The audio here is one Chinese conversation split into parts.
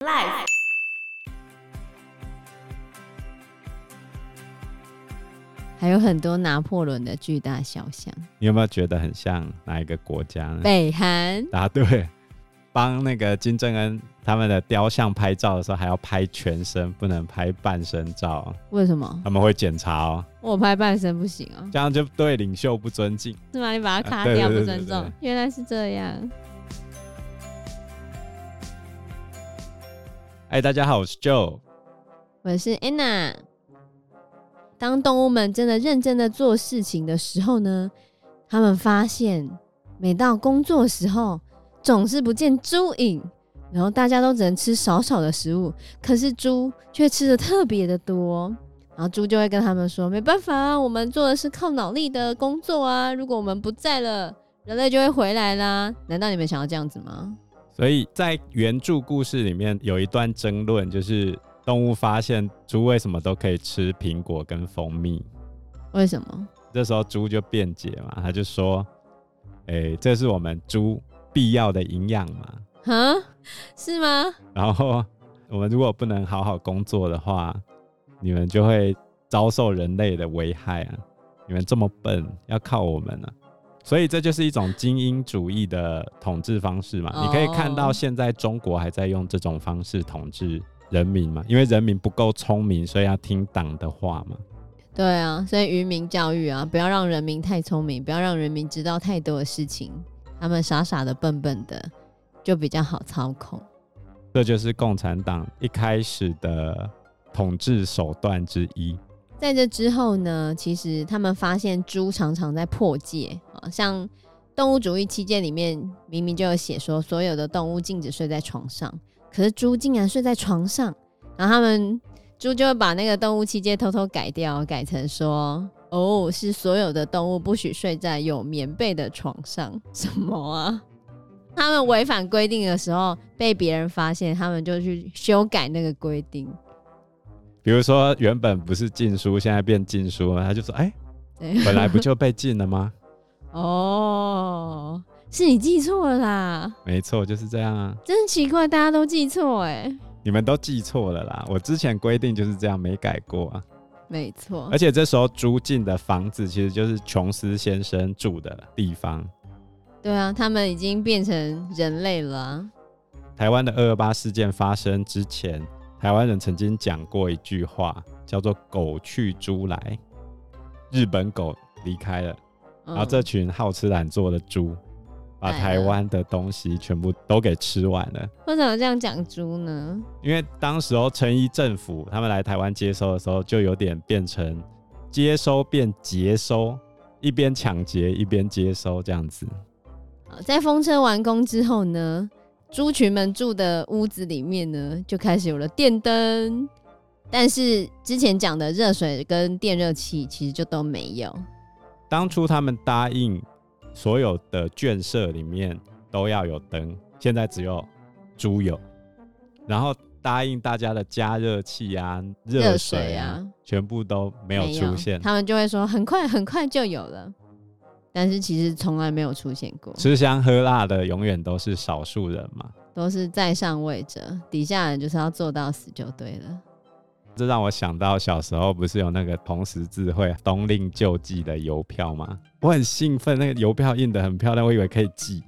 Life。还有很多拿破仑的巨大肖像，你有没有觉得很像哪一个国家呢？北韩。答对，帮那个金正恩他们的雕像拍照的时候，还要拍全身，不能拍半身照。为什么？他们会检查哦。我拍半身不行啊，这样就对领袖不尊敬，是吗？你把它卡掉，不尊重。原来是这样。哎，大家好，我是 Joe，我是 Anna。当动物们真的认真的做事情的时候呢，他们发现每到工作时候总是不见猪影，然后大家都只能吃少少的食物，可是猪却吃的特别的多。然后猪就会跟他们说：“没办法啊，我们做的是靠脑力的工作啊，如果我们不在了，人类就会回来啦。难道你们想要这样子吗？”所以在原著故事里面有一段争论，就是。动物发现猪为什么都可以吃苹果跟蜂蜜？为什么？这时候猪就辩解嘛，他就说：“哎、欸，这是我们猪必要的营养嘛。”哈，是吗？然后我们如果不能好好工作的话，你们就会遭受人类的危害啊！你们这么笨，要靠我们呢、啊？所以这就是一种精英主义的统治方式嘛。Oh. 你可以看到，现在中国还在用这种方式统治。人民嘛，因为人民不够聪明，所以要听党的话嘛。对啊，所以愚民教育啊，不要让人民太聪明，不要让人民知道太多的事情，他们傻傻的、笨笨的，就比较好操控。这就是共产党一开始的统治手段之一。在这之后呢，其实他们发现猪常常在破戒啊，像动物主义期间里面明明就有写说，所有的动物禁止睡在床上。可是猪竟然睡在床上，然后他们猪就会把那个动物期间偷偷改掉，改成说：“哦，是所有的动物不许睡在有棉被的床上。”什么啊？他们违反规定的时候被别人发现，他们就去修改那个规定。比如说，原本不是禁书，现在变禁书了，他就说：“哎、欸，本来不就被 禁了吗？”哦。是你记错了啦，没错，就是这样啊，真奇怪，大家都记错哎，你们都记错了啦，我之前规定就是这样，没改过啊，没错，而且这时候租进的房子其实就是琼斯先生住的地方，对啊，他们已经变成人类了啊。台湾的二二八事件发生之前，台湾人曾经讲过一句话，叫做“狗去猪来”，日本狗离开了，然后这群好吃懒做的猪。把台湾的东西全部都给吃完了。为什么这样讲猪呢？因为当时候陈仪政府他们来台湾接收的时候，就有点变成接收变劫收，一边抢劫一边接收这样子。在风车完工之后呢，猪群们住的屋子里面呢，就开始有了电灯，但是之前讲的热水跟电热器其实就都没有。当初他们答应。所有的圈舍里面都要有灯，现在只有猪有，然后答应大家的加热器啊、热水啊，全部都没有出现。他们就会说很快很快就有了，但是其实从来没有出现过。吃香喝辣的永远都是少数人嘛，都是在上位者，底下人就是要做到死就对了。这让我想到小时候不是有那个同时智慧冬令救济的邮票吗？我很兴奋，那个邮票印的很漂亮，我以为可以寄，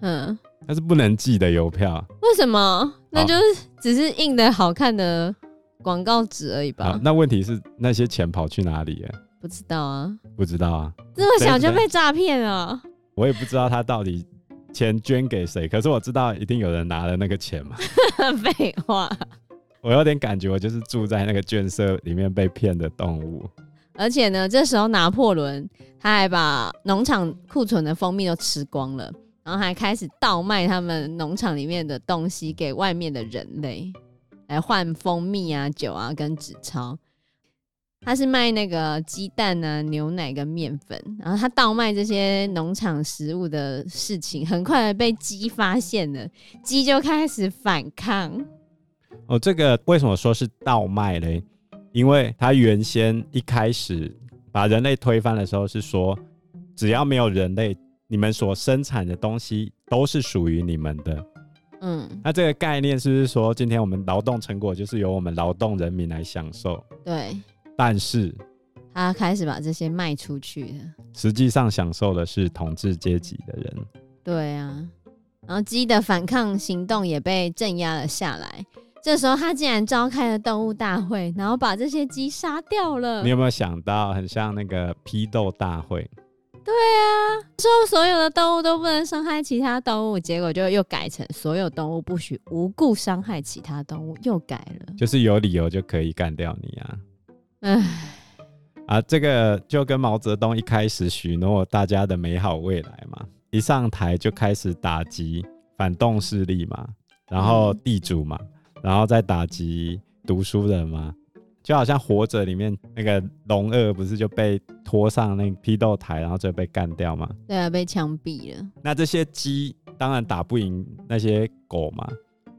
嗯，但是不能寄的邮票。为什么？那就是只是印的好看的广告纸而已吧。那问题是那些钱跑去哪里了？不知道啊，不知道啊。这么小就被诈骗了？我也不知道他到底钱捐给谁，可是我知道一定有人拿了那个钱嘛。废话。我有点感觉，我就是住在那个圈舍里面被骗的动物。而且呢，这时候拿破仑他还把农场库存的蜂蜜都吃光了，然后还开始倒卖他们农场里面的东西给外面的人类，来换蜂蜜啊、酒啊跟纸钞。他是卖那个鸡蛋啊、牛奶跟面粉，然后他倒卖这些农场食物的事情，很快被鸡发现了，鸡就开始反抗。哦，这个为什么说是倒卖嘞？因为他原先一开始把人类推翻的时候是说，只要没有人类，你们所生产的东西都是属于你们的。嗯，那这个概念是不是说，今天我们劳动成果就是由我们劳动人民来享受？对。但是他开始把这些卖出去了，实际上享受的是统治阶级的人。对啊，然后鸡的反抗行动也被镇压了下来。这时候他竟然召开了动物大会，然后把这些鸡杀掉了。你有没有想到，很像那个批斗大会？对啊，说所有的动物都不能伤害其他动物，结果就又改成所有动物不许无故伤害其他动物，又改了，就是有理由就可以干掉你啊！唉，啊，这个就跟毛泽东一开始许诺大家的美好未来嘛，一上台就开始打击反动势力嘛，然后地主嘛，嗯、然后再打击读书人嘛。就好像活着里面那个龙二不是就被拖上那个批斗台，然后就被干掉吗？对啊，被枪毙了。那这些鸡当然打不赢那些狗嘛，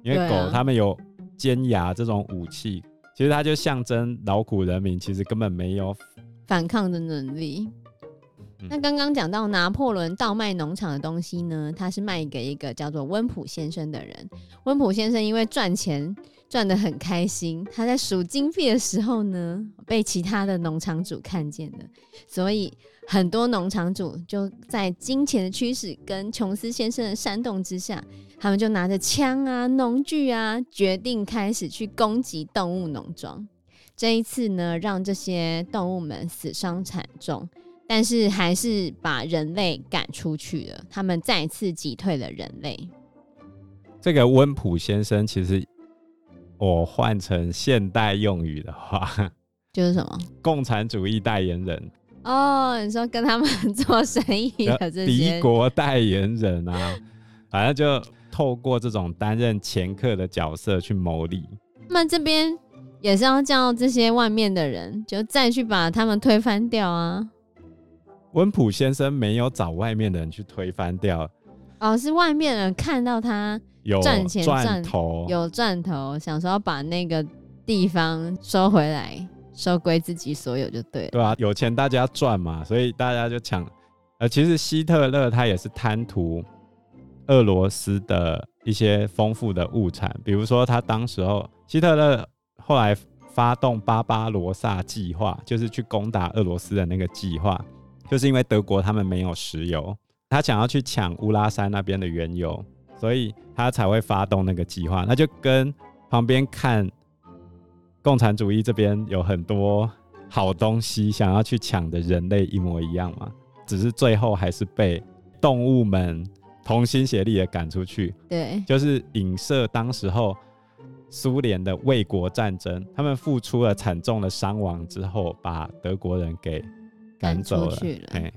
因为狗它们有尖牙这种武器，其实它就象征劳苦人民其实根本没有反抗的能力。那刚刚讲到拿破仑倒卖农场的东西呢，他是卖给一个叫做温普先生的人。温普先生因为赚钱。赚得很开心，他在数金币的时候呢，被其他的农场主看见了，所以很多农场主就在金钱的驱使跟琼斯先生的煽动之下，他们就拿着枪啊、农具啊，决定开始去攻击动物农庄。这一次呢，让这些动物们死伤惨重，但是还是把人类赶出去了。他们再次击退了人类。这个温普先生其实。我换成现代用语的话，就是什么？共产主义代言人哦，你说跟他们做生意的这些敌国代言人啊，反正就透过这种担任掮客的角色去牟利。那这边也是要叫这些外面的人，就再去把他们推翻掉啊。温普先生没有找外面的人去推翻掉，哦，是外面人看到他。有赚钱赚头，有赚头，想说要把那个地方收回来，收归自己所有就对了。对啊，有钱大家赚嘛，所以大家就抢。呃，其实希特勒他也是贪图俄罗斯的一些丰富的物产，比如说他当时候希特勒后来发动巴巴罗萨计划，就是去攻打俄罗斯的那个计划，就是因为德国他们没有石油，他想要去抢乌拉山那边的原油。所以他才会发动那个计划，那就跟旁边看共产主义这边有很多好东西想要去抢的人类一模一样嘛，只是最后还是被动物们同心协力的赶出去。对，就是影射当时候苏联的卫国战争，他们付出了惨重的伤亡之后，把德国人给赶走了。去了。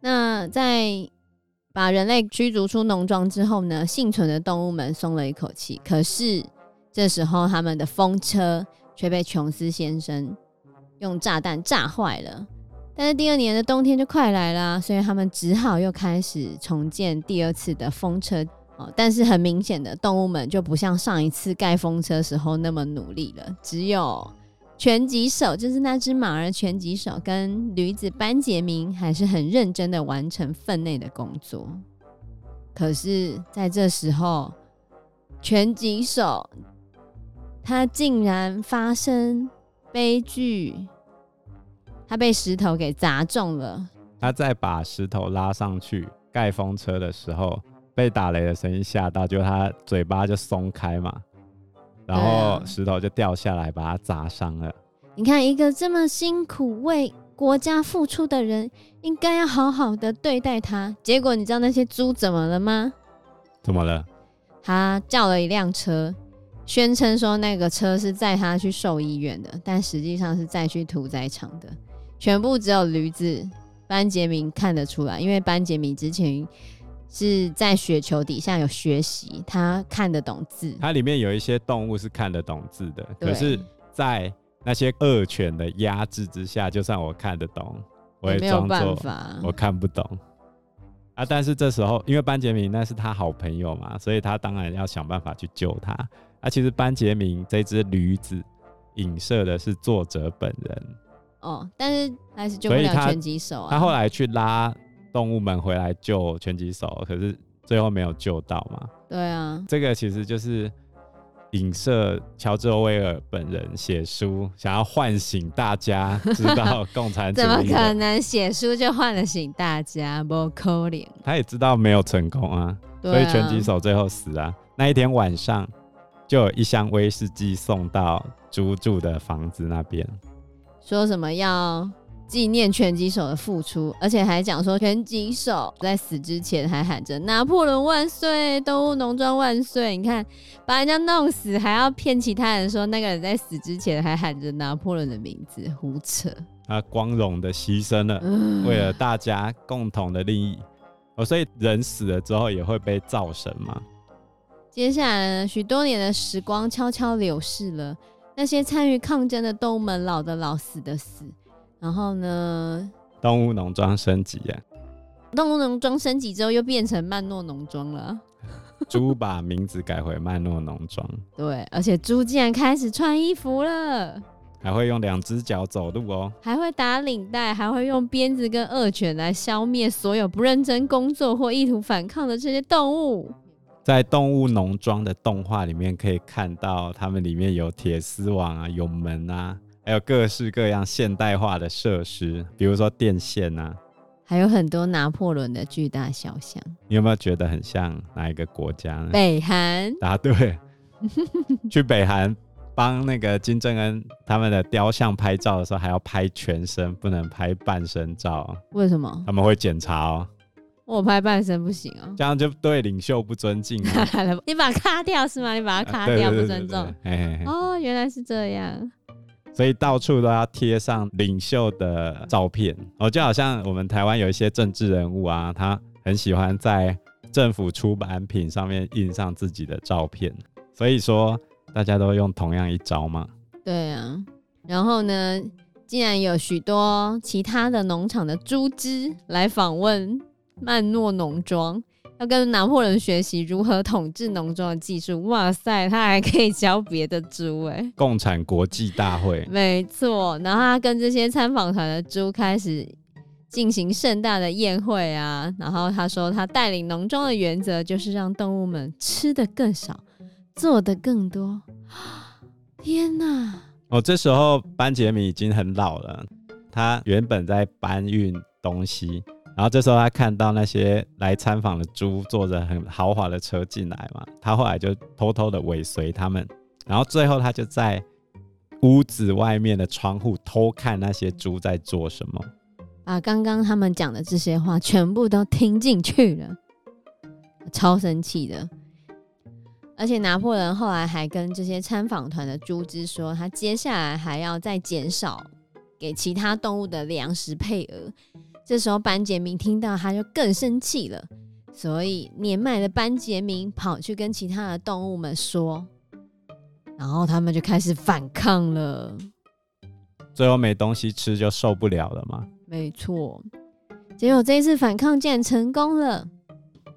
那在。把人类驱逐出农庄之后呢，幸存的动物们松了一口气。可是这时候，他们的风车却被琼斯先生用炸弹炸坏了。但是第二年的冬天就快来啦，所以他们只好又开始重建第二次的风车。哦，但是很明显的，动物们就不像上一次盖风车时候那么努力了，只有。拳击手就是那只马儿，拳击手跟驴子班杰明还是很认真的完成分内的工作。可是，在这时候，拳击手他竟然发生悲剧，他被石头给砸中了。他在把石头拉上去盖风车的时候，被打雷的声音吓到，就他嘴巴就松开嘛。然后石头就掉下来，把他砸伤了。你看，一个这么辛苦为国家付出的人，应该要好好的对待他。结果你知道那些猪怎么了吗？怎么了？他叫了一辆车，宣称说那个车是载他去兽医院的，但实际上是载去屠宰场的。全部只有驴子班杰明看得出来，因为班杰明之前。是在雪球底下有学习，他看得懂字。它里面有一些动物是看得懂字的，可是，在那些恶犬的压制之下，就算我看得懂，我也装作我看不懂啊。但是这时候，因为班杰明那是他好朋友嘛，所以他当然要想办法去救他。啊，其实班杰明这只驴子影射的是作者本人哦，但是还是救不了拳击手啊。他后来去拉。动物们回来救拳击手，可是最后没有救到嘛。对啊，这个其实就是影射乔治·欧威尔本人写书，想要唤醒大家知道共产主义。怎么可能写书就唤醒大家？不可能。他也知道没有成功啊，啊所以拳击手最后死啊。那一天晚上，就有一箱威士忌送到租住的房子那边，说什么要。纪念拳击手的付出，而且还讲说拳击手在死之前还喊着“拿破仑万岁，动物农庄万岁”。你看，把人家弄死，还要骗其他人说那个人在死之前还喊着拿破仑的名字，胡扯。他光荣的牺牲了，为了大家共同的利益。哦，所以人死了之后也会被造神吗？接下来呢，许多年的时光悄悄流逝了，那些参与抗争的动物们，老的老，死的死。然后呢？动物农庄升级呀！动物农庄升级之后，又变成曼诺农庄了。猪把名字改回曼诺农庄。对，而且猪竟然开始穿衣服了，还会用两只脚走路哦，还会打领带，还会用鞭子跟恶犬来消灭所有不认真工作或意图反抗的这些动物。在动物农庄的动画里面，可以看到它们里面有铁丝网啊，有门啊。还有各式各样现代化的设施，比如说电线啊，还有很多拿破仑的巨大肖像。你有没有觉得很像哪一个国家呢？北韩。答对。去北韩帮那个金正恩他们的雕像拍照的时候，还要拍全身，不能拍半身照。为什么？他们会检查哦。我拍半身不行哦，这样就对领袖不尊敬啊。你把它卡掉是吗？你把它卡掉不尊重。哦，原来是这样。所以到处都要贴上领袖的照片哦，就好像我们台湾有一些政治人物啊，他很喜欢在政府出版品上面印上自己的照片。所以说，大家都用同样一招嘛。对啊，然后呢，竟然有许多其他的农场的猪只来访问曼诺农庄。要跟拿破仑学习如何统治农庄的技术，哇塞，他还可以教别的猪哎！共产国际大会，没错。然后他跟这些参访团的猪开始进行盛大的宴会啊。然后他说，他带领农庄的原则就是让动物们吃的更少，做的更多。天哪！哦，这时候班杰明已经很老了，他原本在搬运东西。然后这时候他看到那些来参访的猪坐着很豪华的车进来嘛，他后来就偷偷的尾随他们，然后最后他就在屋子外面的窗户偷看那些猪在做什么，把刚刚他们讲的这些话全部都听进去了，超生气的。而且拿破仑后来还跟这些参访团的猪只说，他接下来还要再减少给其他动物的粮食配额。这时候班杰明听到，他就更生气了，所以年迈的班杰明跑去跟其他的动物们说，然后他们就开始反抗了。最后没东西吃就受不了了吗？没错，结果这一次反抗竟然成功了。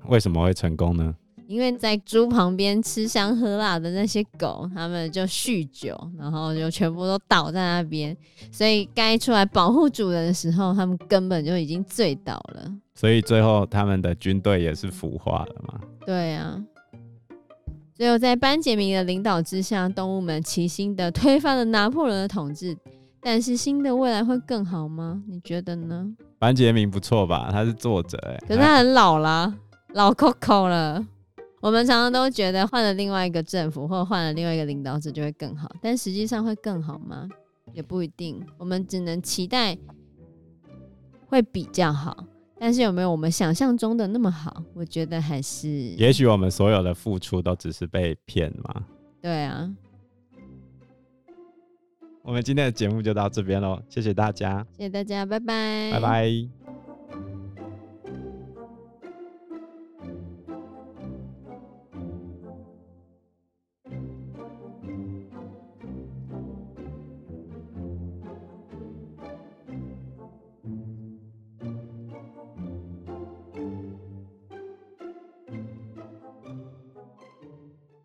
为什么会成功呢？因为在猪旁边吃香喝辣的那些狗，他们就酗酒，然后就全部都倒在那边，所以该出来保护主人的时候，他们根本就已经醉倒了。所以最后他们的军队也是腐化了嘛？对啊。最后在班杰明的领导之下，动物们齐心的推翻了拿破仑的统治。但是新的未来会更好吗？你觉得呢？班杰明不错吧？他是作者哎，可是他很老啦，老 Coco 了。我们常常都觉得换了另外一个政府，或换了另外一个领导者就会更好，但实际上会更好吗？也不一定。我们只能期待会比较好，但是有没有我们想象中的那么好？我觉得还是……也许我们所有的付出都只是被骗吗？对啊。我们今天的节目就到这边喽，谢谢大家，谢谢大家，拜拜，拜拜。